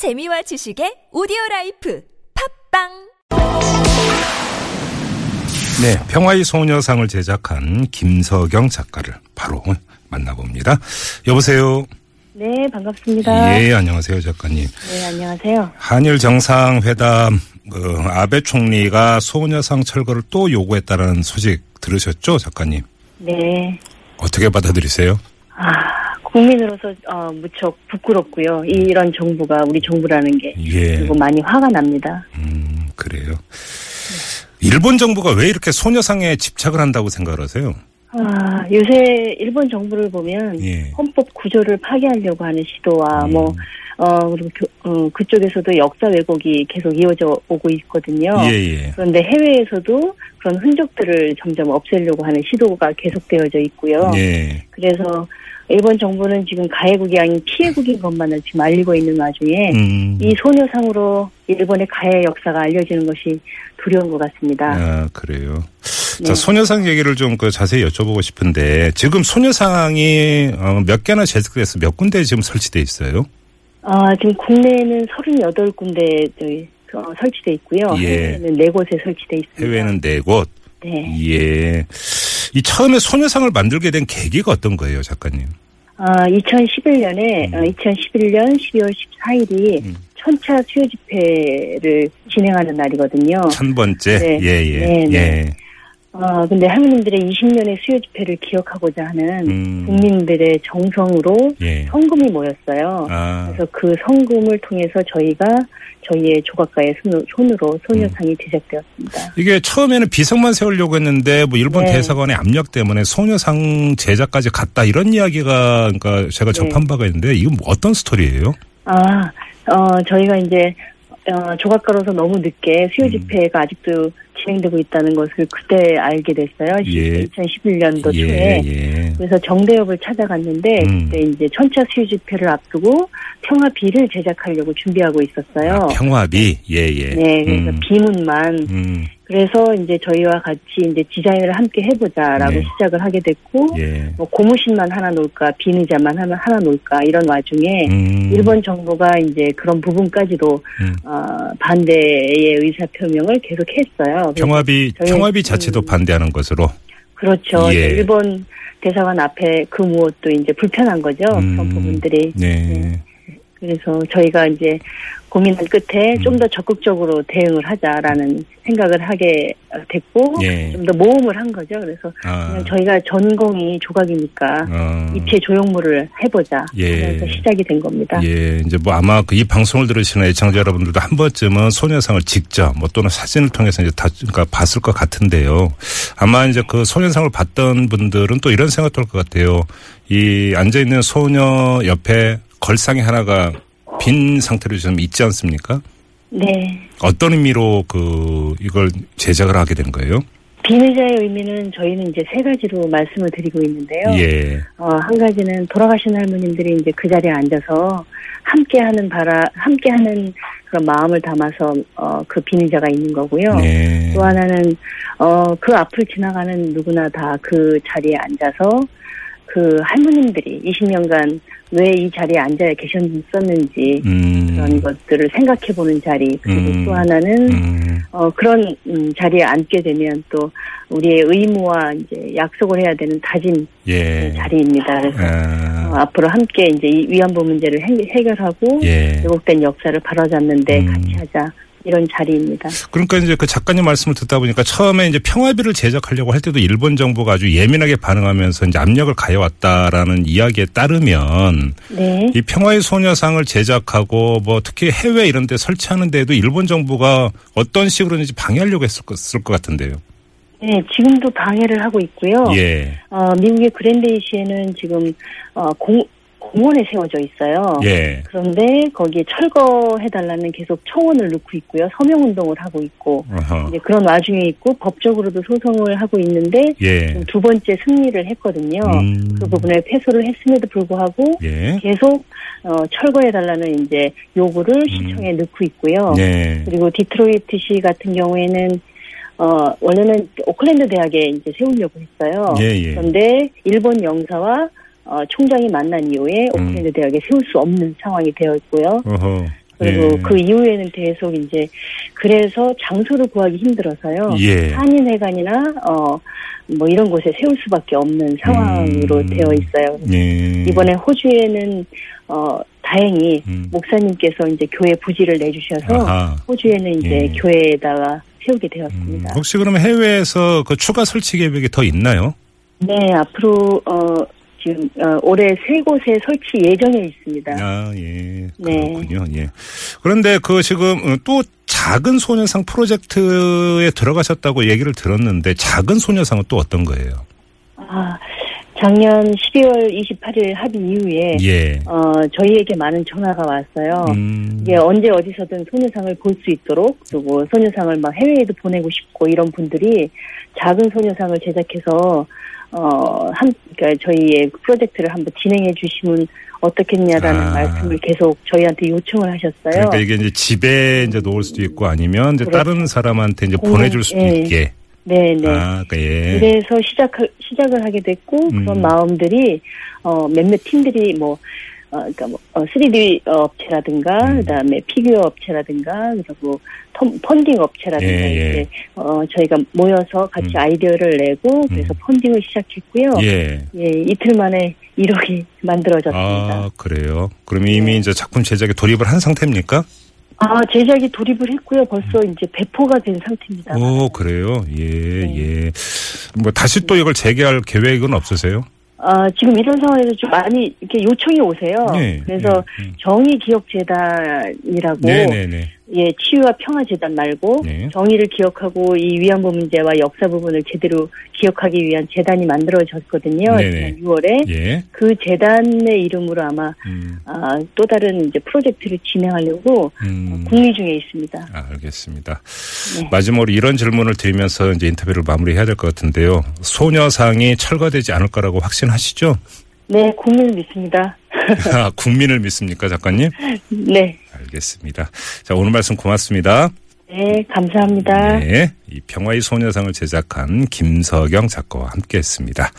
재미와 지식의 오디오 라이프 팟빵 네, 평화의 소녀상을 제작한 김서경 작가를 바로 만나봅니다. 여보세요. 네, 반갑습니다. 예, 안녕하세요, 작가님. 네, 안녕하세요. 한일 정상회담 그 아베 총리가 소녀상 철거를 또 요구했다는 소식 들으셨죠, 작가님? 네. 어떻게 받아들이세요? 아, 국민으로서 어, 무척 부끄럽고요. 이런 정부가 우리 정부라는 게 예. 그리고 많이 화가 납니다. 음, 그래요. 일본 정부가 왜 이렇게 소녀상에 집착을 한다고 생각을 하세요? 아, 요새 일본 정부를 보면 예. 헌법 구조를 파괴하려고 하는 시도와 음. 뭐 어, 그리고 교- 어, 그쪽에서도 역사 왜곡이 계속 이어져 오고 있거든요. 예, 예. 그런데 해외에서도 그런 흔적들을 점점 없애려고 하는 시도가 계속되어져 있고요. 예. 그래서 일본 정부는 지금 가해국이 아닌 피해국인 것만을 지금 알리고 있는 와중에 음. 이 소녀상으로 일본의 가해 역사가 알려지는 것이 두려운 것 같습니다. 아, 그래요. 네. 자, 소녀상 얘기를 좀 그 자세히 여쭤보고 싶은데 지금 소녀상이 어, 몇 개나 제작돼서 몇 군데 지금 설치돼 있어요? 아, 지금 국내에는 38군데 어, 설치돼 있고요. 예. 해외에는 4곳에 설치돼 있습니다. 해외는 네 곳. 네. 예. 이 처음에 소녀상을 만들게 된 계기가 어떤 거예요, 작가님? 아, 2011년에 음. 2011년 12월 14일이 음. 천차 수요 집회를 진행하는 날이거든요. 천 번째. 네. 예, 예. 네, 네. 예. 아, 근데 할머님들의 20년의 수요 집회를 기억하고자 하는 음. 국민들의 정성으로 예. 성금이 모였어요. 아. 그래서 그 성금을 통해서 저희가 저희의 조각가의 손으로, 소녀상이 제작되었습니다. 이게 처음에는 비석만 세우려고 했는데 뭐 일본 네. 대사관의 압력 때문에 소녀상 제작까지 갔다 이런 이야기가 그러니까 제가 네. 접한 바가 있는데 이건 뭐 어떤 스토리예요? 아, 어, 저희가 이제 어, 조각가로서 너무 늦게 수요 음. 집회가 아직도 진행되고 있다는 것을 그때 알게 됐어요. 예. 2011년도 예, 초에. 예. 그래서 정대협을 찾아갔는데 음. 그때 이제 천차 수요 집회를 앞두고 평화비를 제작하려고 준비하고 있었어요. 아, 평화비. 예, 예. 네, 그래서 음. 비문만 음. 그래서 이제 저희와 같이 이제 디자인을 함께 해보자라고 네. 시작을 하게 됐고 예. 뭐 고무신만 하나 놓을까 비느자만 하나 하나 놓을까 이런 와중에 음. 일본 정부가 이제 그런 부분까지도 음. 어, 반대의 의사 표명을 계속했어요. 평화비 평화비 자체도 음. 반대하는 것으로. 그렇죠. 예. 일본 대사관 앞에 그 무엇도 이제 불편한 거죠. 음. 그런 부분들이. 네. 네. 그래서 저희가 이제 고민한 끝에 음. 좀더 적극적으로 대응을 하자라는 생각을 하게 됐고 예. 좀더 모험을 한 거죠. 그래서 아. 그냥 저희가 전공이 조각이니까 어. 입체 조형물을 해보자 예. 하면서 시작이 된 겁니다. 예, 이제 뭐 아마 그 이 방송을 들으시는 애청자 여러분들도 한 번쯤은 소녀상을 직접 뭐 또는 사진을 통해서 이제 다 그러니까 봤을 것 같은데요. 아마 이제 그 소녀상을 봤던 분들은 또 이런 생각도 할 것 같아요. 이 앉아 있는 소녀 옆에 걸상이 하나가 빈 상태로 지금 있지 않습니까? 네. 어떤 의미로 그 이걸 제작을 하게 된 거예요? 비의자의 의미는 저희는 이제 세 가지로 말씀을 드리고 있는데요. 예. 어, 한 가지는 돌아가신 할머님들이 이제 그 자리에 앉아서 함께하는 바라, 함께하는 그런 마음을 담아서 어, 그 비의자가 있는 거고요. 네. 또 하나는 어, 그 앞을 지나가는 누구나 다 그 자리에 앉아서 그 할머님들이 20년간 왜 이 자리에 앉아 계셨었는지 음. 그런 것들을 생각해 보는 자리 그리고 음. 또 하나는 음. 어, 그런 음, 자리에 앉게 되면 또 우리의 의무와 이제 약속을 해야 되는 다짐 예. 자리입니다. 그래서 아. 어, 앞으로 함께 이제 이 위안부 문제를 해, 해결하고 예. 왜곡된 역사를 바로잡는데 음. 같이 하자 이런 자리입니다. 그러니까 이제 그 작가님 말씀을 듣다 보니까 처음에 이제 평화비를 제작하려고 할 때도 일본 정부가 아주 예민하게 반응하면서 이제 압력을 가해왔다라는 이야기에 따르면 네. 이 평화의 소녀상을 제작하고 뭐 특히 해외 이런 데 설치하는 데도 일본 정부가 어떤 식으로든지 방해하려고 했을 것, 것 같은데요. 네, 지금도 방해를 하고 있고요. 예. 어, 미국의 그랜데이시에는 지금 어, 공, 공원에 세워져 있어요. 예. 그런데 거기에 철거해달라는 계속 청원을 넣고 있고요. 서명 운동을 하고 있고 어허. 이제 그런 와중에 있고 법적으로도 소송을 하고 있는데 예. 두 번째 승리를 했거든요. 음. 그 부분에 패소를 했음에도 불구하고 예. 계속 어, 철거해달라는 이제 요구를 시청에 넣고 있고요. 음. 네. 그리고 디트로이트시 같은 경우에는 어, 원래는 오클랜드 대학에 이제 세우려고 했어요. 예, 예. 그런데 일본 영사와 어, 총장이 만난 이후에 음. 오클랜드 대학에 세울 수 없는 상황이 되어 있고요. 어허. 그리고 예. 그 이후에는 계속 이제 그래서 장소를 구하기 힘들어서요. 예. 한인회관이나 어 뭐 이런 곳에 세울 수밖에 없는 상황으로 음. 되어 있어요. 예. 이번에 호주에는 어 다행히 음. 목사님께서 이제 교회 부지를 내주셔서 아하. 호주에는 이제 예. 교회에다가 세우게 음, 되었습니다. 혹시 그러면 해외에서 그 추가 설치 계획이 더 있나요? 네, 앞으로 어 지금 어, 올해 세 곳에 설치 예정에 있습니다. 아, 예. 네. 그렇군요. 예. 그런데 그 지금 어, 또 작은 소녀상 프로젝트에 들어가셨다고 얘기를 들었는데 작은 소녀상은 또 어떤 거예요? 아, 작년 12월 28일 합의 이후에 예. 어 저희에게 많은 전화가 왔어요. 음. 이게 언제 어디서든 소녀상을 볼 수 있도록 그리고 소녀상을 막 해외에도 보내고 싶고 이런 분들이 작은 소녀상을 제작해서 어 한 그러니까 저희의 프로젝트를 한번 진행해 주시면 어떻겠냐라는 아. 말씀을 계속 저희한테 요청을 하셨어요. 그러니까 이게 이제 집에 이제 놓을 수도 있고 아니면 이제 그렇죠. 다른 사람한테 이제 공연, 보내줄 수도 예. 있게. 네, 네. 아, 그러니까 예. 그래서 시작 시작을 하게 됐고 음. 그런 마음들이 어 몇몇 팀들이 뭐 어, 그러니까 뭐, 어, 3D 업체라든가, 음. 그다음에 피규어 업체라든가, 그리고 턴- 펀딩 업체라든가, 예, 예. 이제, 어, 저희가 모여서 같이 음. 아이디어를 내고, 그래서 음. 펀딩을 시작했고요. 예. 예, 이틀 만에 1억이 만들어졌습니다. 아, 그래요. 그럼 이미 네. 이제 작품 제작에 돌입을 한 상태입니까? 아, 제작이 돌입을 했고요. 벌써 이제 배포가 된 상태입니다. 오, 그래요. 예, 네. 예. 뭐 다시 또 이걸 재개할 계획은 없으세요? 아, 지금 이런 상황에서 좀 많이 이렇게 요청이 오세요. 네, 그래서 네, 네. 정의기억재단이라고 네, 네, 네. 예, 치유와 평화 재단 말고 네. 정의를 기억하고 이 위안부 문제와 역사 부분을 제대로 기억하기 위한 재단이 만들어졌거든요. 네네. 지난 6월에 예. 그 재단의 이름으로 아마 음, 아, 또 다른 이제 프로젝트를 진행하려고 음. 궁리 중에 있습니다. 아, 알겠습니다. 네. 마지막으로 이런 질문을 드리면서 이제 인터뷰를 마무리해야 될 것 같은데요. 소녀상이 철거되지 않을 거라고 확신하시죠? 네, 국민을 믿습니다. 아, 국민을 믿습니까, 작가님? 네, 알겠습니다. 자, 오늘 말씀 고맙습니다. 네, 감사합니다. 네. 이 평화의 소녀상을 제작한 김서경 작가와 함께 했습니다.